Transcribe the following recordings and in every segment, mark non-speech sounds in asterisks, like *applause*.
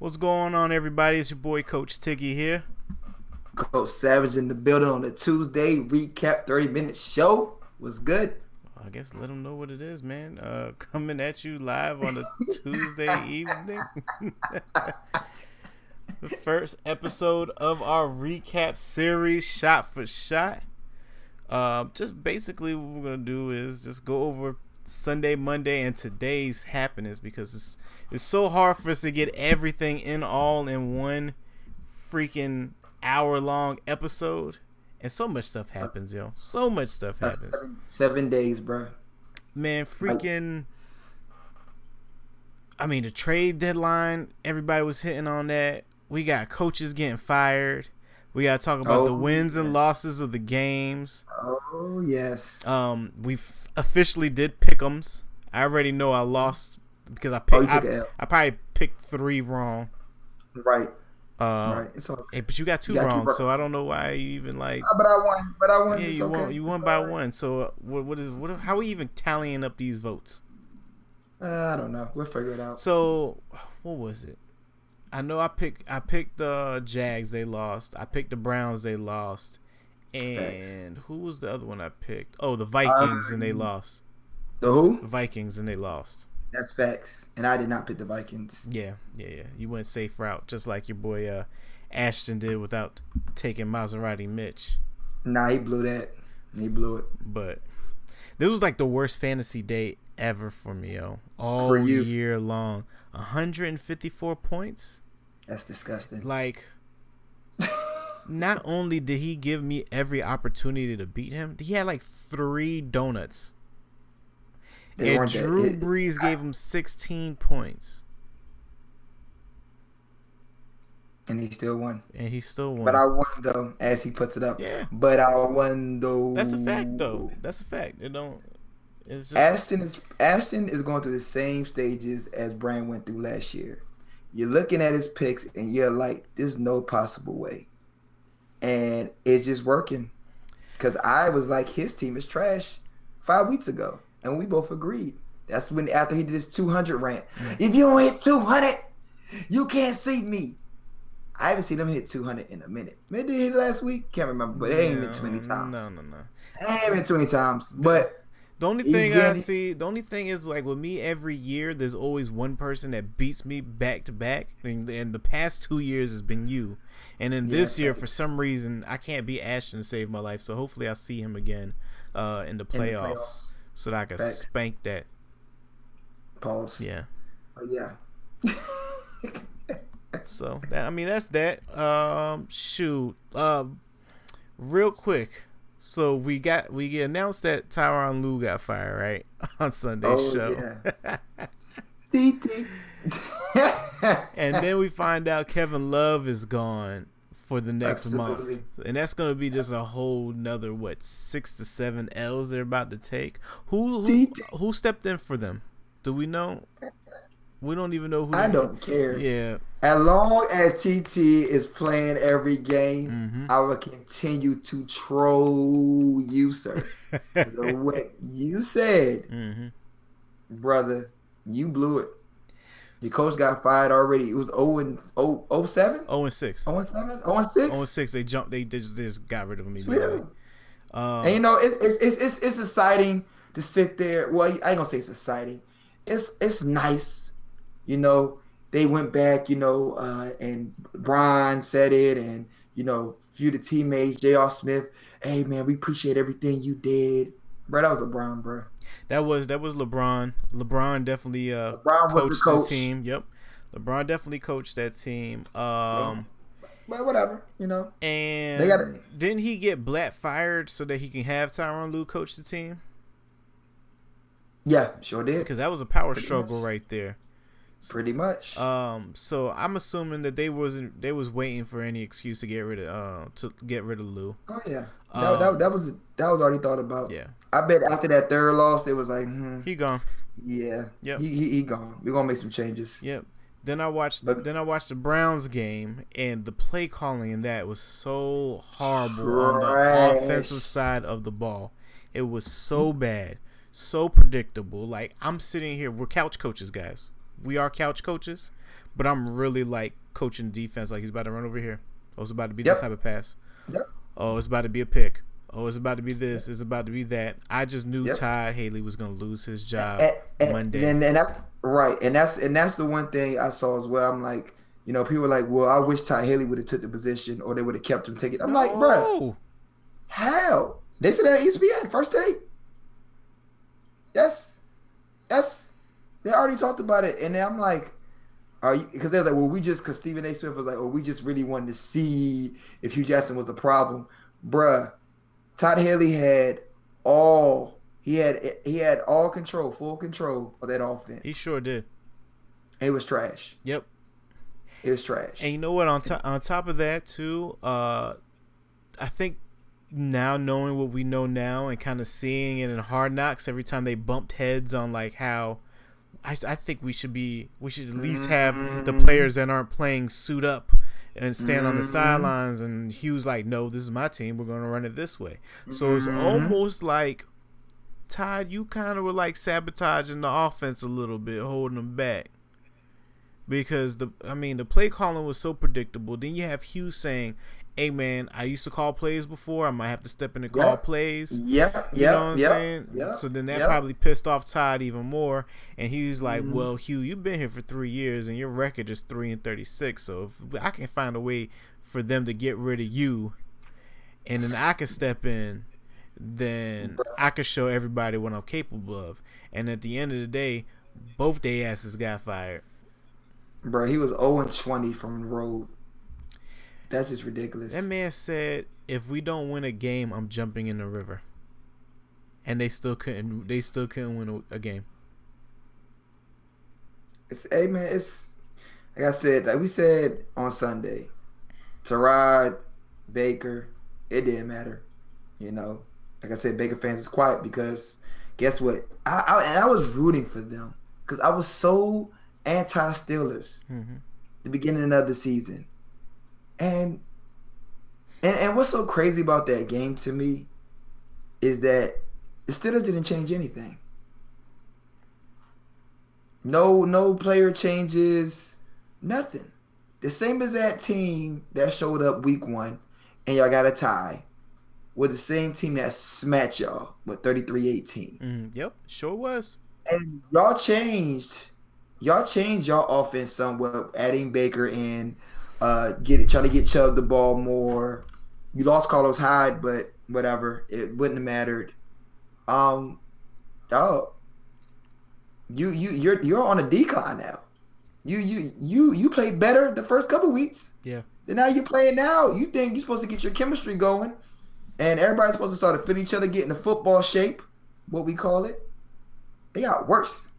What's going on, everybody? It's your boy Coach Tiggy here. Coach Savage in the building on the Tuesday recap 30 minute show. Was good. I guess let them know what it is, man. Uh, *laughs* coming at you live on a Tuesday *laughs* evening. *laughs* the first episode of our recap series, shot for shot. Uh, just basically what we're gonna do is just go over Sunday, Monday, and today's happenings because it's it's so hard for us to get everything in all in one freaking hour long episode. And so much stuff happens, yo. So much stuff happens. Seven, seven days, bro. Man, freaking. I mean, the trade deadline, everybody was hitting on that. We got coaches getting fired. We got to talk about oh, the wins yes. and losses of the games. Oh, yes. Um, we officially did pick'ems. I already know I lost because I oh, picked. Oh, I, I, probably picked three wrong. Right. Uh, right. It's okay. Hey, but you got two you wrong, so I don't know why you even like. Uh, but I won. But I won. Yeah, it's you okay. won. You won it's by right. one. So uh, what? What is? What? How are we even tallying up these votes? Uh, I don't know. We'll figure it out. So, what was it? I know I picked. I picked the Jags. They lost. I picked the Browns. They lost. And Thanks. who was the other one I picked? Oh, the Vikings, um, and they um, lost. The who? The Vikings, and they lost. That's facts. And I did not pick the Vikings. Yeah, yeah, yeah. You went safe route, just like your boy uh, Ashton did without taking Maserati Mitch. Nah, he blew that. He blew it. But this was like the worst fantasy day ever for me, yo. All year long. 154 points. That's disgusting. Like, *laughs* not only did he give me every opportunity to beat him, he had like three donuts. They and Drew that, Brees gave him 16 points. And he still won. And he still won. But I won though, as he puts it up. Yeah. But I won though. That's a fact though. That's a fact. It don't. Just... Ashton is Ashton is going through the same stages as Brian went through last year. You're looking at his picks and you're like, there's no possible way. And it's just working. Cause I was like, his team is trash five weeks ago and we both agreed. That's when after he did his 200 rant. Mm. If you don't hit 200, you can't see me. I haven't seen him hit 200 in a minute. Maybe did he hit last week? Can't remember, but it ain't been too many times. No, no, no. It ain't been too many times. But the only thing getting... I see, the only thing is like with me every year, there's always one person that beats me back to back, and, and the past two years has been you. And then yeah, this year, for some reason, I can't beat Ashton to save my life. So hopefully, I see him again uh, in the playoffs. In the playoffs so that I can Back. spank that. Pause. Yeah. Oh, yeah. *laughs* so that, I mean that's that. Um, shoot. Um, real quick. So we got we get announced that Tyronn Lue got fired right *laughs* on Sunday's oh, show. Yeah. *laughs* *laughs* and then we find out Kevin Love is gone for the next Absolutely. month, and that's gonna be just a whole nother what six to seven L's they're about to take. Who who, who stepped in for them? Do we know? We don't even know who. I don't care. Yeah. As long as TT is playing every game, mm-hmm. I will continue to troll you, sir. *laughs* the way you said, mm-hmm. brother, you blew it. The coach got fired already. It was 0 and 0, 0 7? 0 and 6. 0 and 7? 0 and 6? 0 and 6. They jumped. They, they, just, they just got rid of him immediately. Um, and you know, it, it's, it's, it's, it's exciting to sit there. Well, I ain't gonna say it's exciting. It's it's nice, you know. They went back, you know, uh, and Brian said it, and you know, a few of the teammates, J.R. Smith. Hey man, we appreciate everything you did, bro. That was LeBron, bro. That was that was LeBron. LeBron definitely uh, LeBron coached the, coach. the, team. Yep, LeBron definitely coached that team. Um, so, but whatever, you know. And they got didn't he get Blatt fired so that he can have Tyronn Lue coach the team? Yeah, sure did. Because that was a power Pretty struggle much. right there. Pretty much. Um, so I'm assuming that they wasn't they was waiting for any excuse to get rid of uh to get rid of Lue. Oh yeah, um, that, that, that, was that was already thought about. Yeah, I bet after that third loss, it was like hmm, he gone. Yeah, yeah, he, he, he gone. We're gonna make some changes. Yep. Then I watched but, then I watched the Browns game and the play calling in that was so horrible trash. on the offensive side of the ball. It was so bad, so predictable. Like I'm sitting here, we're couch coaches, guys we are couch coaches, but I'm really like coaching defense. Like he's about to run over here. Oh, it's about to be Yep. this type of pass. Yep. Oh, it's about to be a pick. Oh, it's about to be this. It's about to be that. I just knew Yep. Todd Haley was going to lose his job and, and- Monday. And, and that's right, and that's and that's the one thing I saw as well. I'm like, you know, people are like, well, I wish Ty Haley would have took the position, or they would have kept him taking. I'm like, bro, No. how? They said that at ESPN first take. That's that's they already talked about it, and then I'm like, are you? Because they're like, well, we just because Stephen A. Smith was like, oh, we just really wanted to see if Hue Jackson was a problem, bruh. Todd Haley had all he had he had all control, full control of that offense. He sure did. It was trash. Yep. It was trash. And you know what? On top on top of that too, uh, I think now knowing what we know now and kind of seeing it in Hard Knocks every time they bumped heads on like how. I, I think we should be we should at least have the Mm-hmm. players that aren't playing suit up and stand on the Mhm. sidelines and Hue's like no this is my team we're going to run it this way so it's Mhm. almost like Todd you kind of were like sabotaging the offense a little bit holding them back because the I mean the play calling was so predictable. Then you have Hue's saying, "Hey man, I used to call plays before. I might have to step in and call Yeah. plays." Yeah, You yep, know what I'm yep, saying? yep, so then that yep. probably pissed off Todd even more, and he was like, Mhm. "Well, Hue, you've been here for three years, and your record is three and thirty-six. So if I can find a way for them to get rid of you, and then I can step in, then I can show everybody what I'm capable of. And at the end of the day, both they asses got fired. Bro, he was 0 and 20 from the road. That's just ridiculous. That man said, "If we don't win a game, I'm jumping in the river." And they still couldn't. They still couldn't win a, a game. It's hey man, it's like I said, like we said on Sunday, Tyrod, Baker, it didn't matter. You know, like I said, Baker fans is quiet because guess what? I, I and I was rooting for them because I was so anti Steelers Mm-hmm. the beginning of the season, and and and what's so crazy about that game to me is that the Steelers didn't change anything. No, no player changes, nothing. The same as that team that showed up week one, and y'all got a tie, with the same team that smacked y'all with 33-18. Mm-hmm. Yep, sure was. And y'all changed, y'all changed y'all offense somewhat, adding Baker in, uh, get it, trying to get Chubb the ball more. You lost Carlos Hyde, but whatever, it wouldn't have mattered. Um, dog, you you you're you're on a decline now. You you you you played better the first couple weeks. Yeah. Then now you're playing now. You think you're supposed to get your chemistry going, and everybody's supposed to start to fit each other, get in the football shape, what we call it. They got worse,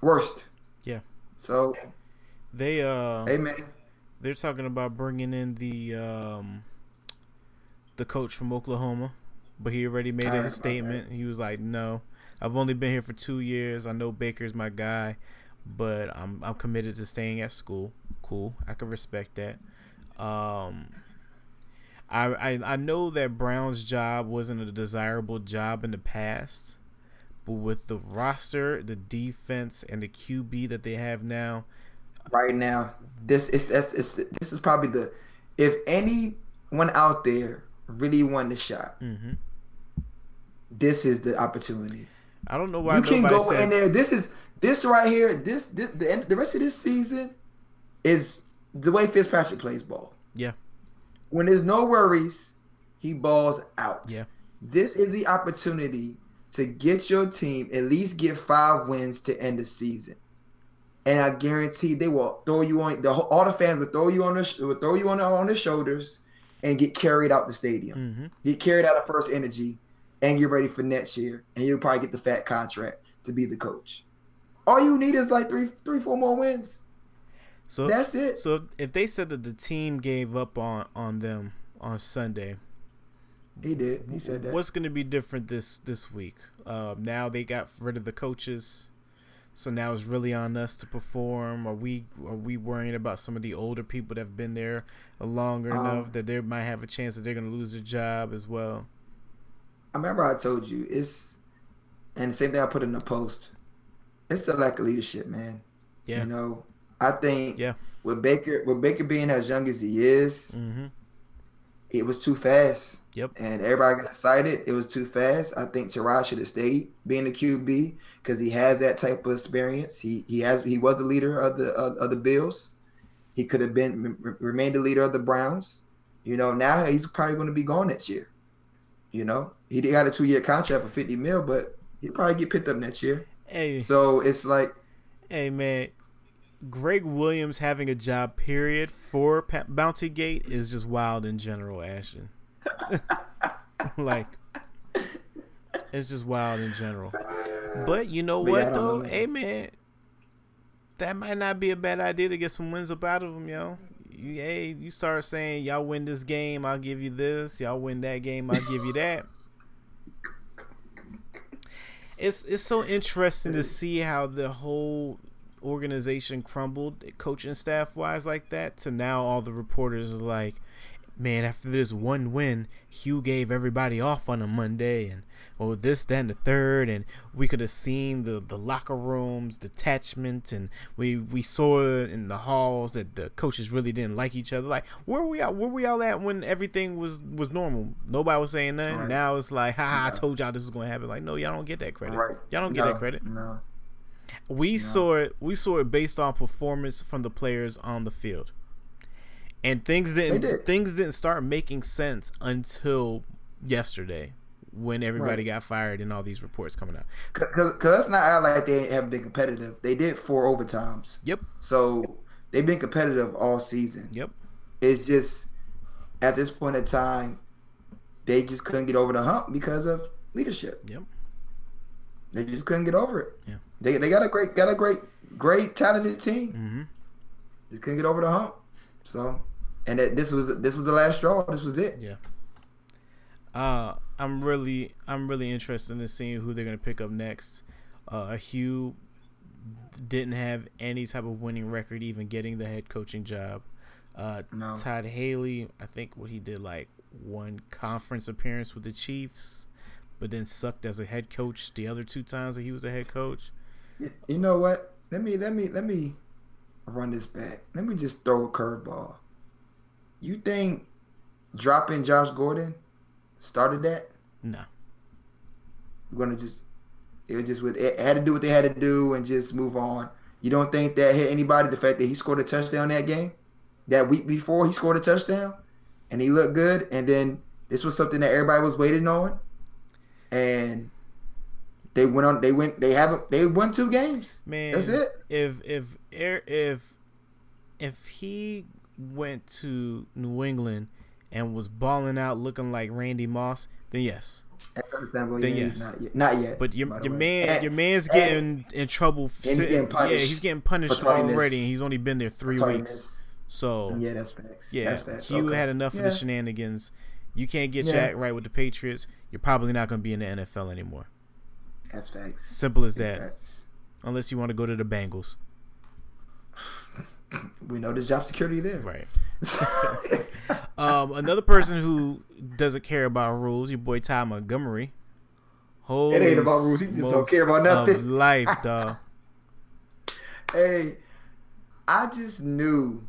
worst. Yeah. So They uh, hey man, they're talking about bringing in the um, the coach from Oklahoma, but he already made a statement. He was like, "No, I've only been here for two years. I know Baker's my guy, but I'm I'm committed to staying at school. Cool, I can respect that." Um, I, I I know that Brown's job wasn't a desirable job in the past, but with the roster, the defense, and the QB that they have now, right now, this is that's it's, this is probably the if anyone out there really wanted a shot, hmm this is the opportunity. I don't know why you can go said in there. This is this right here. This this the end, the rest of this season is the way Fitzpatrick plays ball. Yeah. When there's no worries, he balls out. Yeah. This is the opportunity to get your team at least get five wins to end the season. And I guarantee they will throw you on the all the fans will throw you on the will throw you on the, on the shoulders and get carried out the stadium. Hmm get carried out of FirstEnergy and get ready for next year. And you'll probably get the fat contract to be the coach. All you need is like three three four more wins. So that's it. so if, if they said that the team gave up on on them on Sunday, he did. He said that. what's going to be different this this week? Uh, now they got rid of the coaches, so now it's really on us to perform. Are we are we worrying about some of the older people that have been there longer Um, enough that they might have a chance that they're going to lose their job as well? i remember i told you it's and the same thing i put in the post it's the lack of leadership man Yeah. You know, I think Yeah. with Baker, with Baker being as young as he is, Mm-hmm. it was too fast. Yep. And everybody got excited. It was too fast. I think Tyrod should have stayed being the QB because he has that type of experience. He he has he was the leader of the of, of the Bills. He could have been re- remained the leader of the Browns. You know, now he's probably going to be gone next year. You know, he got a two year contract for fifty mil, but he'll probably get picked up next year. Hey, So it's like, hey, man. Gregg Williams having a job, period, for Bounty Gate is just wild in general, Ashton. *laughs* like, it's just wild in general. But you know But yeah, what I though, know. hey man, that might not be a bad idea to get some wins up out of them, yo. You- Hey, you start saying y'all win this game, I'll give you this. Y'all win that game, I'll give you that. It's it's so interesting to see how the whole organization crumbled, coaching staff wise, like that. To now, all the reporters are like, man, after this one win, Hue gave everybody off on a Monday, and oh, this, that, and the third, and we could have seen the, the locker rooms, detachment, and we we saw it in the halls that the coaches really didn't like each other. Like, where we all where we all at when everything was was normal? Nobody was saying nothing. Right. Now it's like, haha, I told y'all this was gonna happen. Like, no, y'all don't get that credit. right? Y'all don't get No, that credit. No. We saw it. We saw it based on performance from the players on the field, and things didn't did. things didn't start making sense until yesterday when everybody Right. got fired and all these reports coming out. Because let's not act like they haven't been competitive. They did four overtimes. Yep. So they've been competitive all season. Yep. It's just at this point in time, they just couldn't get over the hump because of leadership. Yep. They just couldn't get over it. Yeah. They, they got a great got a great great talented team. Mm-hmm. Just couldn't get over the hump. So and that this was this was the last straw. This was it. Yeah. Uh, I'm really I'm really interested in seeing who they're gonna pick up next. Uh, Hue didn't have any type of winning record, even getting the head coaching job. Uh, No. Todd Haley, I think what he did like one conference appearance with the Chiefs, but then sucked as a head coach the other two times that he was a head coach. You- You know what? Let me let me let me run this back. Let me just throw a curveball. You think dropping Josh Gordon started that? No, We're gonna just it was just with it had to do what they had to do and just move on. You don't think that hit anybody? The fact that he scored a touchdown that game, that week before he scored a touchdown, and he looked good, and then this was something that everybody was waiting on, and they went on. They went. They haven't. They won two games. man. That's it. If if if if he went to New England and was balling out, looking like Randy Moss, then yes. That's understandable. Then Yeah, yes. not yet. Not yet. But your your man And- your man's getting in trouble. f- he's sitting- getting yeah, he's getting punished already, and he's only been there three weeks. So Yeah, that's facts. yeah, that's facts. you Okay. had enough of the shenanigans. You can't get Yeah. act right with the Patriots. You're probably not going to be in the NFL anymore. That's facts. Simple as that. facts. Unless you want to go to the Bengals, We know there's job security there. right? *laughs* Um, another person who doesn't care about rules, your boy Ty Montgomery. Holy It ain't about rules. He just don't care about nothing. life, *laughs* dog. hey, I just knew.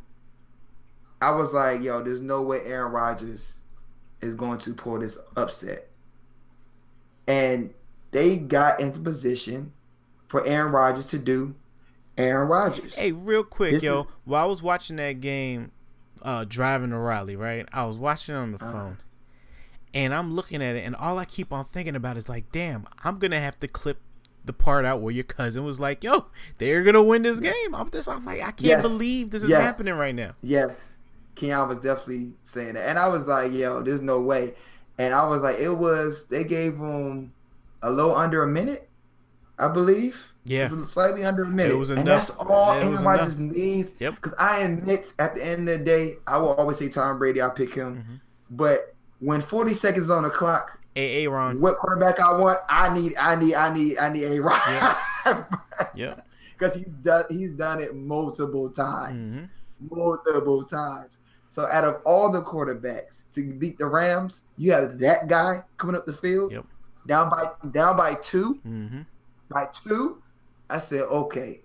I was like, yo, there's no way Aaron Rodgers is going to pull this upset. And they got into position for Aaron Rodgers to do Aaron Rodgers. Hey, real quick, This yo. is- While I was watching that game, uh, driving to Raleigh, right? I was watching it on the Uh-huh. phone, and I'm looking at it, and all I keep on thinking about is like, damn, I'm gonna have to clip the part out where your cousin was like, "Yo, they're gonna win this game." I'm just, I'm like, I can't Yes. believe this is Yes. happening right now. Yes, Keon was definitely saying that, and I was like, "Yo, there's no way." And I was like, "It was." They gave him a little under a minute, I believe. Yeah, It was slightly under a minute. It was and enough. that's all It Aaron Rodgers needs. Yep. Because I admit, at the end of the day, I will always say Tom Brady. I pick him. Mhm. But when 40 seconds on the clock, A Aaron. what quarterback I want, I need, I need, I need, I need a Rod. Yeah. *laughs* Because he's done, he's done it multiple times hmm multiple times. So out of all the quarterbacks to beat the Rams, you have that guy coming up the field, Yep. down by down by two, hmm by two. I said, okay.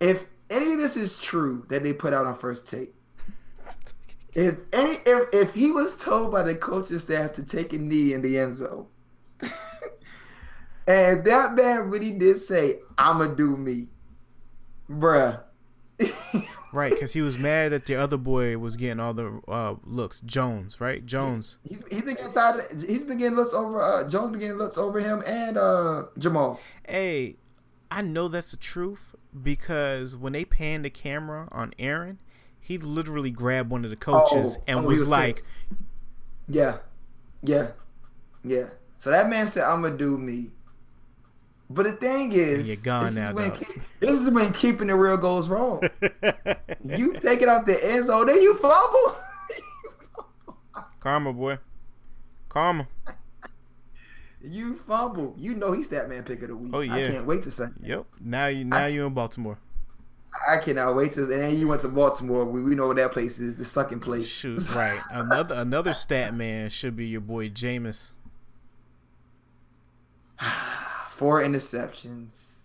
if any of this is true that they put out on first take, if any if, if he was told by the coaching staff to take a knee in the end zone, *laughs* and that man really did say, "I'ma do me," bruh. *laughs* right, because he was mad that the other boy was getting all the uh, looks. Jones, right? Jones. He's, he's been getting tired. Of, he's been getting looks over. Uh, Jones been getting looks over him and uh, Jamal. Hey, I know that's the truth because when they panned the camera on Aaron, he literally grabbed one of the coaches oh, and oh, was, was, like, pissed. "Yeah, yeah, yeah." So that man said, "I'm gonna do me." But the thing is, you're gone now. Is keep, this is when keeping the real goes wrong. *laughs* you take it out the end zone, then you fumble. *laughs* Karma, boy. Karma. You fumble. You know he's that man pick of the week. Oh yeah. I can't wait to Sunday. Yep. Now you now you in Baltimore. I cannot wait to and then you went to Baltimore. We, we know what that place is, the sucking place. Shoot, *laughs* right. Another another stat man should be your boy Jameis. *sighs* Four interceptions.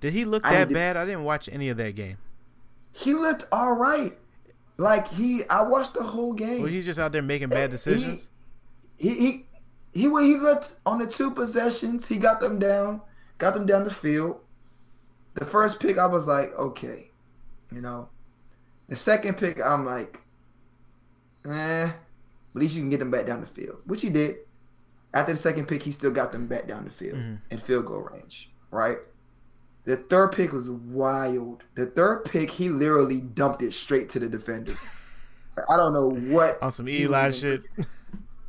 Did he look that I bad? I didn't watch any of that game. He looked all right. Like he, I watched the whole game. Well, he's just out there making bad decisions. He, he, he, he, when he looked on the two possessions, he got them down, got them down the field. The first pick, I was like, okay, you know. The second pick, I'm like, eh, at least you can get them back down the field, which he did. After the second pick, he still got them back down the field mm-hmm. in field goal range, right? The third pick was wild. The third pick, he literally dumped it straight to the defender. *laughs* I don't know what on some Eli shit.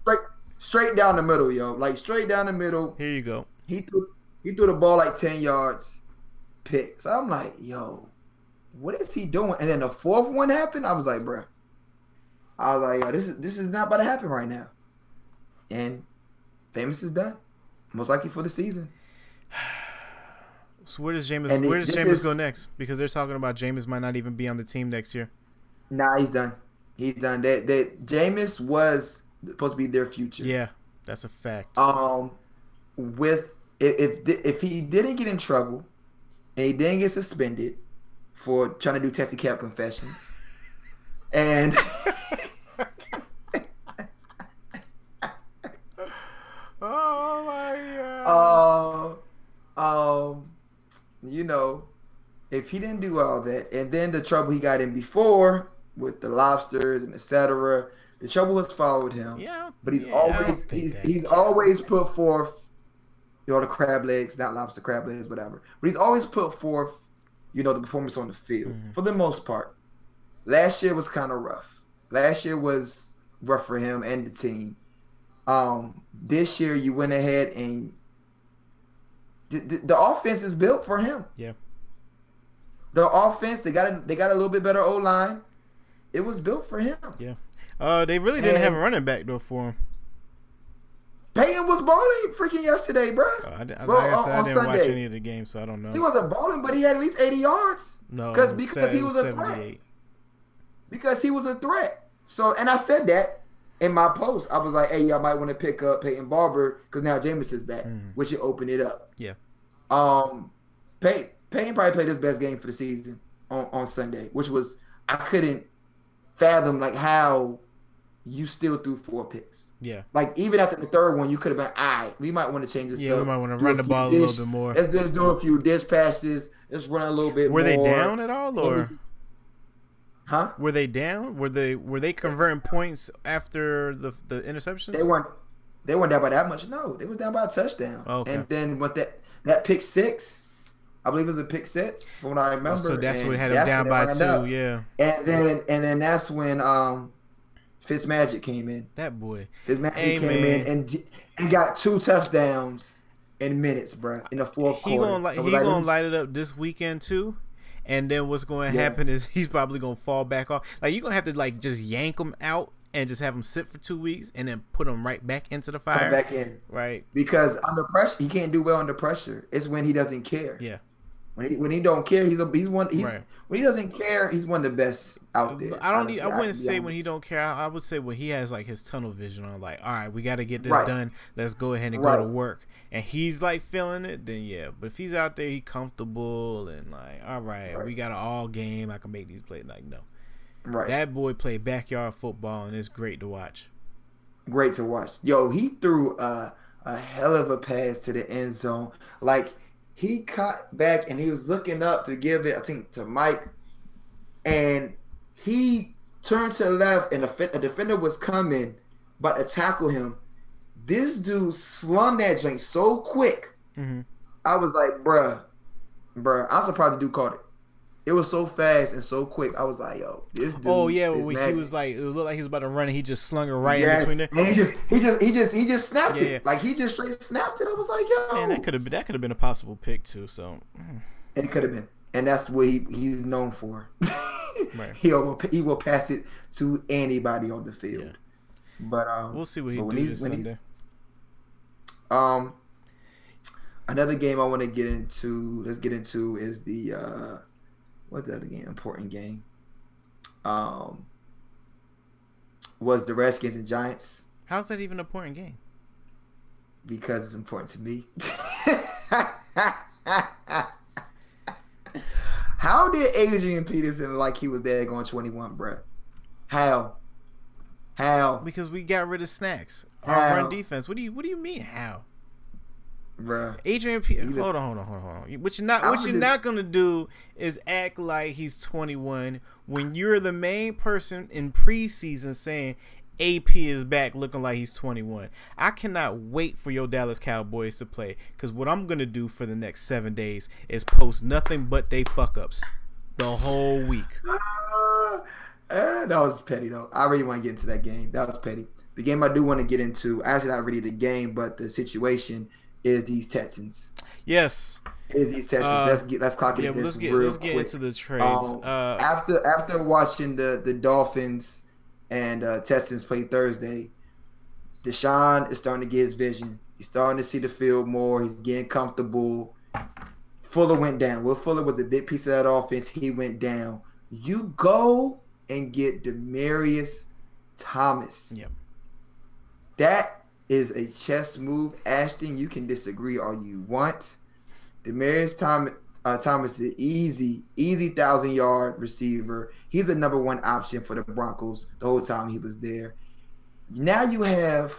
Straight, straight down the middle, yo. Like straight down the middle. Here you go. He threw he threw the ball like ten yards, pick. So I'm like, yo, what is he doing? And then the fourth one happened. I was like, bruh. I was like, yo, this is this is not about to happen right now. And Jameis is done. Most likely for the season. *sighs* So where does Jameis and where does Jameis is, go next? Because they're talking about Jameis might not even be on the team next year. Nah, he's done. He's done. That that Jameis was supposed to be their future. Yeah, that's a fact. Um, with if if, he didn't get in trouble, and he didn't get suspended for trying to do taxi cab confessions, *laughs* and *laughs* Oh my god. Uh, um, you know, if he didn't do all that, and then the trouble he got in before with the lobsters and etc., the trouble has followed him. Yeah. But he's yeah, always he's, he's always put forth, you know, the crab legs, not lobster crab legs, whatever. But he's always put forth, you know, the performance on the field mm-hmm. for the most part. Last year was kind of rough. Last year was rough for him and the team. Um, this year you went ahead and the, the, the offense is built for him. Yeah. The offense they got a, they got a little bit better O line. It was built for him. Yeah. Uh, they really didn't and have a running back though for him. Peyton was balling freaking yesterday, bro. Uh, I, I, well, like I, said, I didn't Sunday. watch any of the games, so I don't know. He wasn't balling, but he had at least eighty yards. No, because because he was a threat. Because he was a threat. So, and I said that in my post, I was like, "Hey, y'all might want to pick up Peyton Barber because now Jameis is back, mm-hmm. which will open it up." Yeah. Um, Peyton, Peyton probably played his best game for the season on, on Sunday, which was I couldn't fathom like how you still threw four picks. Yeah. Like even after the third one, you could have been, all right, we might want to change this. Yeah, we might want to run the ball dish. a little bit more. Let's just do a few dish passes. Let's run a little bit. Were more. they down at all, or? Huh? Were they down? Were they were they converting points after the the interceptions? They weren't. They weren't down by that much. No, they was down by a touchdown. Okay. And then with that that pick six, I believe it was a pick six from what I remember. Oh, so that's what had them down by two. Up. Yeah. And then and then that's when um Fitzmagic came in. That boy. Fitzmagic hey, came man. in and and got two touchdowns in minutes, bro. In the fourth he quarter. Gonna, he like, gonna light it up this weekend too and then what's going to yeah. happen is *laughs* he's probably going to fall back off. Like you're going to have to like just yank him out and just have him sit for two weeks and then put him right back into the fire. Come back in, right? Because under pressure, he can't do well under pressure. It's when he doesn't care. Yeah. When he when he don't care, he's a he's one. He's, Right. When he doesn't care, he's one of the best out there. I don't. honestly. I wouldn't be say when he don't care. I, I would say when he has like his tunnel vision on, like, all right, we got to get this Right. done. Let's go ahead and go to work. And he's like feeling it, then yeah. But if he's out there, he comfortable and like, all right, Right. we got an all game. I can make these plays. Like, no, Right. that boy played backyard football, and it's great to watch. great to watch. Yo, he threw a, a hell of a pass to the end zone. Like he caught back and he was looking up to give it, I think, to Mike, and he turned to the left, and a, a defender was coming, but to tackle him. This dude slung that joint so quick. hmm I was like, bruh, bruh. I'm surprised the dude caught it. It was so fast and so quick. I was like, yo, this dude. Oh yeah, is when he was like, it looked like he was about to run, and he just slung it right in between there. And he just, he just, he just, he just snapped Yeah, it. yeah. Like he just straight snapped it. I was like, yo, Man, that could have been that could have been a possible pick too. So mm, it could have been, and that's what he, he's known for. *laughs* Right. He will, he will pass it to anybody on the field. Yeah. But um, we'll see what he when do he's- this he- Sunday. um, another game I want to get into. Let's get into is the uh, what's the other game? Important game. Um, was the Redskins and Giants. How's that even an important game? because it's important to me. How did Adrian Peterson like he was there going 21, bruh? How? How, Because we got rid of snacks. Our How? run defense. What do you What do you mean? How? Bruh? Adrian, Pe- Even- hold on, hold on, hold on, hold on. What you're not, what you're just- not gonna do is act like he's 21 when you're the main person in preseason saying AP is back, looking like he's 21. I cannot wait for your Dallas Cowboys to play because what I'm gonna do for the next seven days is post nothing but they fuck ups the whole week. Eh, *laughs* that was petty though. I really want to get into that game. That was petty. The game I do want to get into, actually not really the game, but the situation is these Texans. Yes, Is these Texans? Uh, let's get let's clock it yeah. in this let's get real let's get into the trades. Um, uh, after after watching the the Dolphins and uh, Texans play Thursday, Deshaun is starting to get his vision. He's starting to see the field more. He's getting comfortable. Fuller went down. Will Fuller was a big piece of that offense. He went down. You go and get Demaryius Thomas. Yep. That is a chess move. Ashton, you can disagree all you want. Demaryius Thomas, uh, Thomas is an easy, easy thousand yard receiver. He's a number one option for the Broncos the whole time he was there. Now you have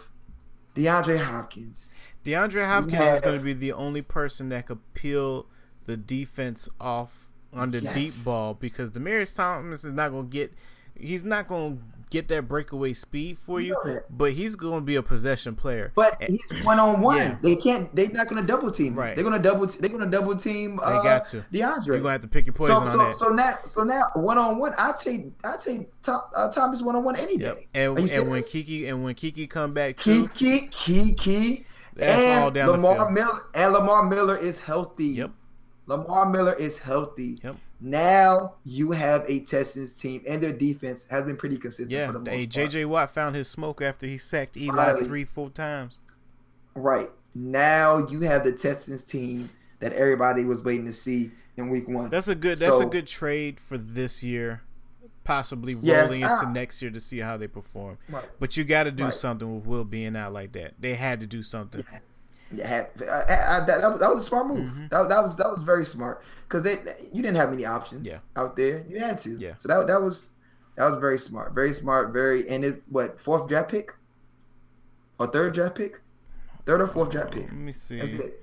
DeAndre Hopkins. DeAndre Hopkins is going to be the only person that could peel the defense off on the Yes. deep ball because Demaryius Thomas is not going to get. He's not going to get that breakaway speed for You you, know but he's going to be a possession player. But And- he's one on one. They can't. They're not going to double team. Right. They're going to double. They're going to double team. Uh, got to. DeAndre. You're going to have to pick your poison so, on that. so now, so now, one on one, I take, I take Tom, uh, Thomas one on one any Yep. day. And, and when? Keke and when Keke come back too, Keke, Keke, That's and all down the Lamar. Miller and Lamar Miller is healthy. Yep. Lamar Miller is healthy. Yep. Now you have a Texans team, and their defense has been pretty consistent yeah, for the most hey. JJ Watt found his smoke after he sacked Eli Finally. three, four times. Right now you have the Texans team that everybody was waiting to see in Week One. That's a good. That's a good trade for this year, possibly Yeah, rolling into ah. next year to see how they perform. right. But you got to do Right. something with Will being out like that. They had to do something. Yeah, I, I, I, that, that was, that was a smart move. Mhm. That, that was that was very smart because they you didn't have many options Yeah. out there. You had to. Yeah. So that that was that was very smart. Very smart. Very and it what fourth draft pick or third draft pick, third or fourth draft pick. Let me see. It.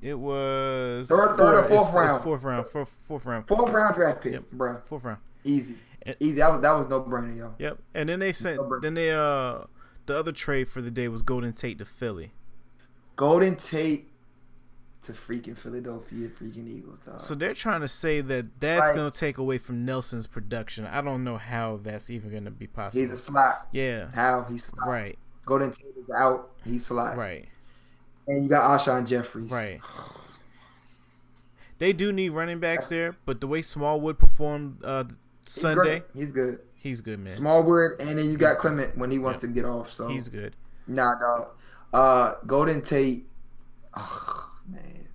It was Third- third or four- fourth it's- it's round? Fourth round. Fourth, fourth round. Fourth round draft pick, Yep. bruh. Fourth round. Easy, And- easy. That was that was no brainer, yo. Yep. And then they sent. Number- Then they uh the other trade for the day was Golden Tate to Philly. Golden Tate to freaking Philadelphia freaking Eagles, dog. So they're trying to say that that's Right. going to take away from Nelson's production. I don't know how that's even going to be possible. He's a slot. yeah. How he's slot. Right. Golden Tate is out. He's slot. Right. And you got Alshon Jeffries. Right. They do need running backs there, but the way Smallwood performed uh, He's Sunday, great. He's good. he's good, man. Smallwood, and then you got Clement when he wants to get off. So He's good. nah, dog. Uh, Golden Tate. Oh man,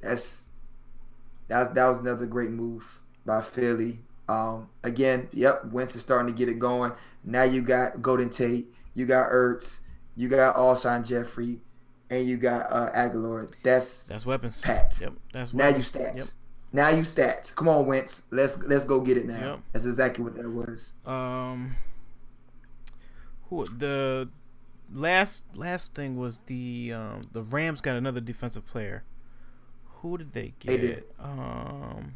that's that that was another great move by Philly. Um, again, yep, Wentz is starting to get it going. Now you got Golden Tate, you got Ertz, you got Alshon Jeffery, and you got uh, Agholor. That's that's weapons. Pat. Yep, that's now you stats. Yep. Now you stats. Come on, Wentz. Let's let's go get it now. Yep. That's exactly what that was. Um, who the last last thing was the um the Rams got another defensive player. Who did they get? They did. Um.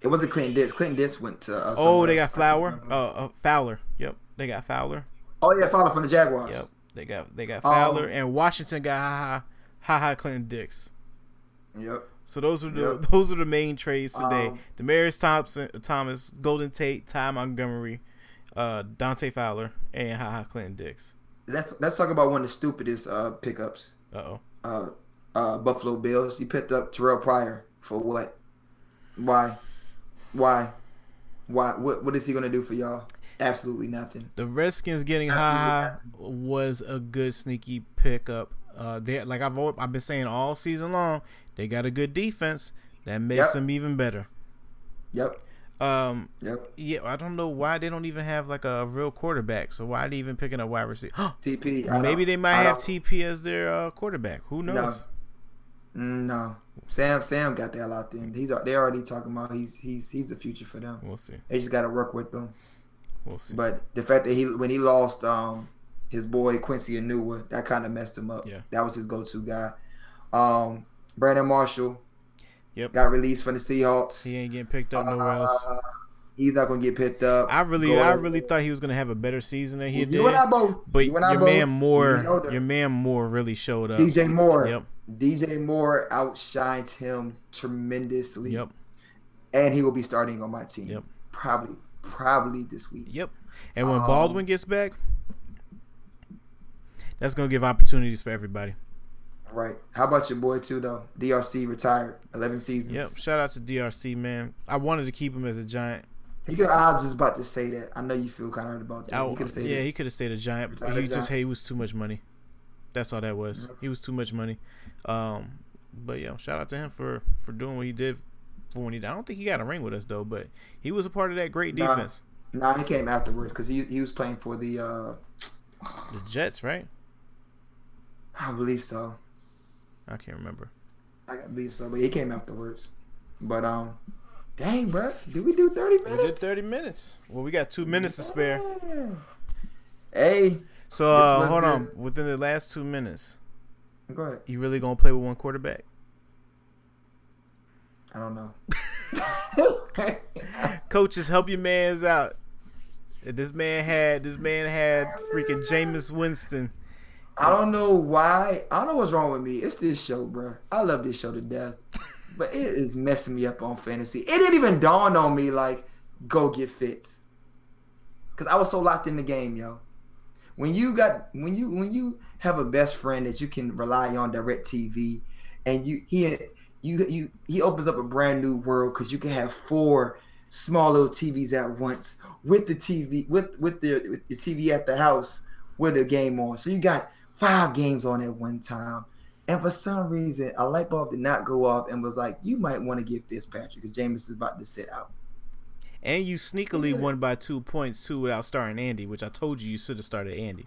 It wasn't Clinton Dix. Clinton Dix went to. Uh, Oh, they got. Flower. Uh, uh, Fowler. Yep, they got Fowler. Oh yeah, Fowler from the Jaguars. Yep, they got they got Um, Fowler and Washington got ha ha ha ha Clinton Dix. Yep. So those are the Yep. those are the main trades today. Um, Demaryius Thompson, Thomas, Golden Tate, Ty Montgomery, uh, Dante Fowler, and ha ha Clinton Dix. Let's let's talk about one of the stupidest uh, pickups. Uh oh. Uh, uh, Buffalo Bills. You picked up Terrell Pryor for what? Why? Why? Why? What What is he gonna do for y'all? Absolutely nothing. The Redskins getting ha ha Absolutely was a good sneaky pickup. Uh, they like I've I've been saying all season long, they got a good defense that makes Yep. them even better. Yep. Um, Yep. yeah, I don't know why they don't even have like a real quarterback. So why are they even picking a wide receiver? *gasps* TP. I Maybe they might have TP as their uh, quarterback. Who knows? Mm, No. Sam Sam got that locked in. He's they already talking about he's he's he's the future for them. We'll see. They just got to work with them. We'll see. But the fact that he when he lost um his boy Quincy Enunwa, that kind of messed him up. Yeah. That was his go-to guy. Um, Brandon Marshall. Yep. Got released from the Seahawks. he ain't getting picked up nowhere else. Uh, he's not gonna get picked up. I really, Go I really thought he was gonna have a better season than he you did. and I both. But you your both, man you Moore, your man Moore really showed up. DJ Moore. Yep. DJ Moore outshined him tremendously. Yep. And he will be starting on my team. Yep. Probably, probably this week. Yep. And when Um, Baldwin gets back, that's gonna give opportunities for everybody. Right. How about your boy too though? DRC retired, eleven seasons. Yep. Shout out to DRC man. I wanted to keep him as a giant. He could. I was just about to say that. I know you feel kind of hurt about that. I, he could have said yeah, he could have stayed a giant, but he just hey, he was too much money. That's all that was. He was too much money. Um, but yeah, shout out to him for for doing what he did for when he. I don't think he got a ring with us though, but he was a part of that great Nah. defense. Nah, he came afterwards because he he was playing for the. uh The Jets, right? I believe so. I can't remember. I believe so, but he came afterwards. But um, dang, bro, did we do thirty minutes? We minutes? did thirty minutes. Well, we got two minutes to spare. Hey, So uh, hold good. on. Within the last two minutes, go ahead. you really gonna play with one quarterback? I don't know. *laughs* *laughs* Coaches, help your man's out. This man had this man had freaking Jameis Winston. I don't know why. I don't know what's wrong with me. It's this show, bro. I love this show to death, *laughs* but it is messing me up on fantasy. It didn't even dawn on me like go get Fitz, because I was so locked in the game, yo. When you got when you when you have a best friend that you can rely on direct TV, and you he you you he opens up a brand new world because you can have four small little TVs at once with the TV with with the with the TV at the house with a game on. So you got five games on at one time. And for some reason, a light bulb did not go off and was like, you might want to get Fitzpatrick because Jameis is about to sit out. And you sneakily won by two points too without starting Andy, which I told you you should have started Andy.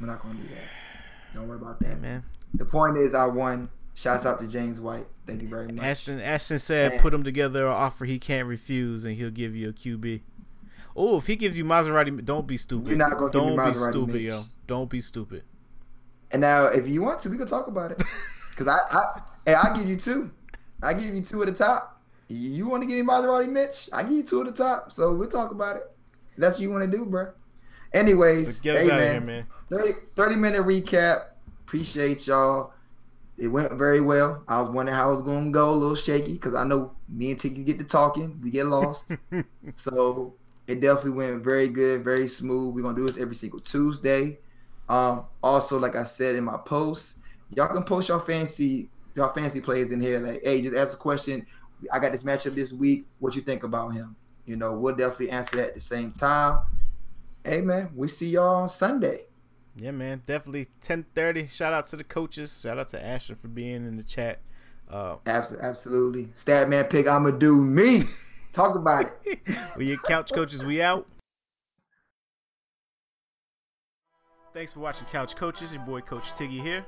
We're not going to do that. Don't worry about that. Man, The point is, I won. Shouts out to James White. Thank you very much. Ashton Ashton said Man. put him together an offer he can't refuse, and he'll give you a QB. Oh, if he gives you Maserati, don't be stupid. You're not gonna give me don't be stupid, Mitch. yo. Don't be stupid. And now, if you want to, we can talk about it. *laughs* Because I, I, hey, I give you two. I give you two at the top. You want to give me Maserati, Mitch? I give you two at the top. So we'll talk about it. That's what you want to do, bro. Anyways, hey out man, of here, man. 30, 30 minute recap. Appreciate y'all. It went very well. I was wondering how it was going to go. A little shaky because I know me and Tiki get to talking. We get lost. *laughs* so it definitely went very good, very smooth. We're going to do this every single Tuesday. Um, also, like I said in my post, y'all can post your fancy y'all fancy players in here. Like, hey, just ask a question. I got this matchup this week. What you think about him? You know, we'll definitely answer that at the same time. Hey man, we see y'all on Sunday. Yeah, man, definitely ten thirty. Shout out to the coaches. Shout out to Ashton for being in the chat. Uh, absolutely. Statman pick. I'ma do me. *laughs* Talk about it. *laughs* well, your couch coaches, we out. Thanks for watching Couch Coaches. Your boy Coach Tiggy here.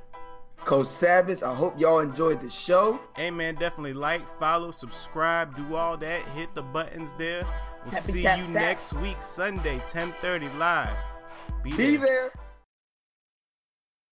Coach Savage. I hope y'all enjoyed the show. Hey man, definitely like, follow, subscribe, do all that. Hit the buttons there. We'll Happy see tap, you tap. next week, Sunday, 10:30 live. Be, Be there. there.